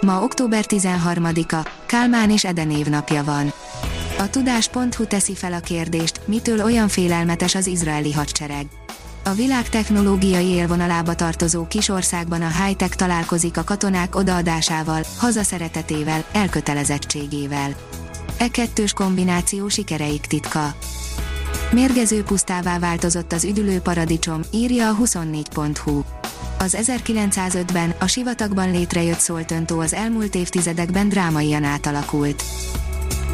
Ma október 13-a, Kálmán és Eden évnapja van. A tudás.hu teszi fel a kérdést, mitől olyan félelmetes az izraeli hadsereg. A világ technológiai élvonalába tartozó kis országban a high-tech találkozik a katonák odaadásával, hazaszeretetével, elkötelezettségével. E kettős kombináció sikereik titka. Mérgező pusztává változott az üdülő paradicsom, írja a 24.hu. Az 1905-ben a sivatagban létrejött szoltöntó az elmúlt évtizedekben drámaian átalakult.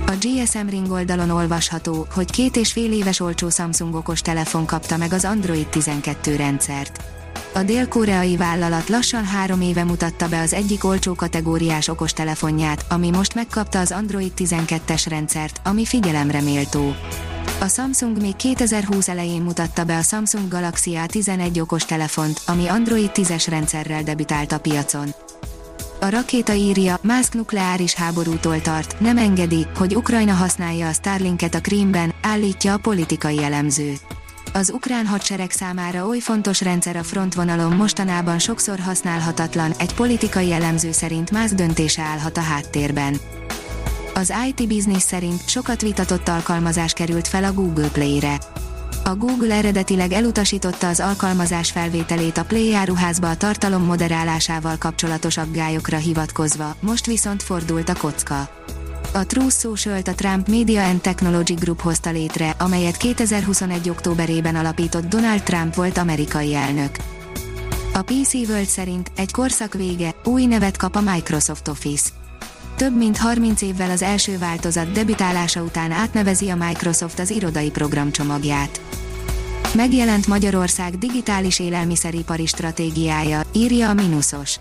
A GSM Ring oldalon olvasható, hogy két és fél éves olcsó Samsung okos telefon kapta meg az Android 12 rendszert. A dél-koreai vállalat lassan három éve mutatta be az egyik olcsó kategóriás okostelefonját, ami most megkapta az Android 12-es rendszert, ami figyelemre méltó. A Samsung még 2020 elején mutatta be a Samsung Galaxy A11 okos telefont, ami Android 10-es rendszerrel debütált a piacon. A rakéta írja, Musk nukleáris háborútól tart, nem engedi, hogy Ukrajna használja a Starlinket a Krímben, állítja a politikai elemző. Az ukrán hadsereg számára oly fontos rendszer a frontvonalon mostanában sokszor használhatatlan, egy politikai elemző szerint Musk döntése állhat a háttérben. Az IT Business szerint sokat vitatott alkalmazás került fel a Google Play-re. A Google eredetileg elutasította az alkalmazás felvételét a Play áruházba a tartalom moderálásával kapcsolatos aggályokra hivatkozva, most viszont fordult a kocka. A Truth social a Trump Media and Technology Group hozta létre, amelyet 2021. októberében alapított Donald Trump volt amerikai elnök. A PC World szerint egy korszak vége, új nevet kap a Microsoft Office. Több mint 30 évvel az első változat debütálása után átnevezi a Microsoft az irodai programcsomagját. Megjelent Magyarország digitális élelmiszeripari stratégiája, írja a Minusos.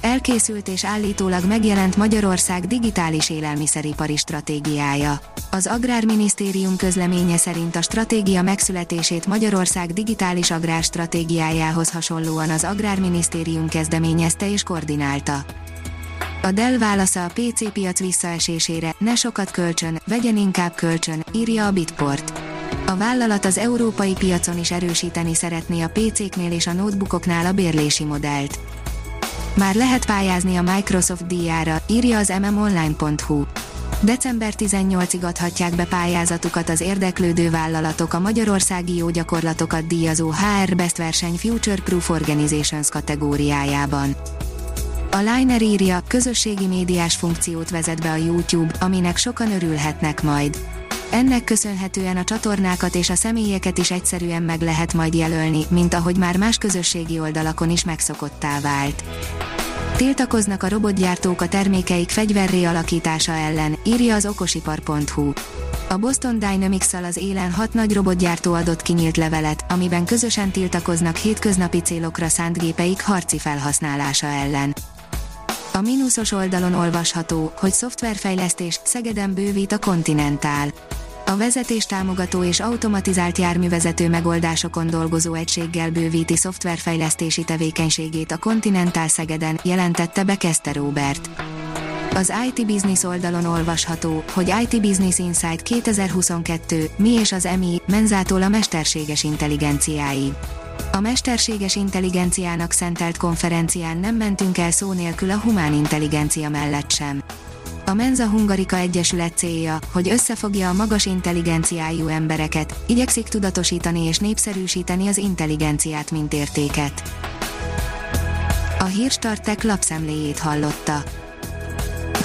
Elkészült és állítólag megjelent Magyarország digitális élelmiszeripari stratégiája. Az Agrárminisztérium közleménye szerint a stratégia megszületését Magyarország digitális agrárstratégiájához hasonlóan az Agrárminisztérium kezdeményezte és koordinálta. A Dell válasza a PC piac visszaesésére, ne sokat kölcsön, vegyen inkább kölcsön, írja a Bitport. A vállalat az európai piacon is erősíteni szeretné a PC-knél és a notebookoknál a bérlési modellt. Már lehet pályázni a Microsoft díjára, írja az mmonline.hu. December 18-ig adhatják be pályázatukat az érdeklődő vállalatok a Magyarországi jó gyakorlatokat díjazó HR Best Verseny Future Proof Organizations kategóriájában. A Liner írja, közösségi médiás funkciót vezet be a YouTube, aminek sokan örülhetnek majd. Ennek köszönhetően a csatornákat és a személyeket is egyszerűen meg lehet majd jelölni, mint ahogy már más közösségi oldalakon is megszokottá vált. Tiltakoznak a robotgyártók a termékeik fegyverré alakítása ellen, írja az okosipar.hu. A Boston dynamics az élen hat nagy robotgyártó adott kinyílt levelet, amiben közösen tiltakoznak hétköznapi célokra szánt gépeik harci felhasználása ellen. A mínuszos oldalon olvasható, hogy szoftverfejlesztés Szegeden bővít a Continental. A vezetés támogató és automatizált járművezető megoldásokon dolgozó egységgel bővíti szoftverfejlesztési tevékenységét a Continental Szegeden, jelentette be Keszte Robert. Az IT Business oldalon olvasható, hogy IT Business Insight 2022, mi és az EMI, menzától a mesterséges intelligenciáig. A mesterséges intelligenciának szentelt konferencián nem mentünk el szó nélkül a humán intelligencia mellett sem. A Menza Hungarika Egyesület célja, hogy összefogja a magas intelligenciájú embereket, igyekszik tudatosítani és népszerűsíteni az intelligenciát mint értéket. A Hírstartek lapszemléjét hallotta.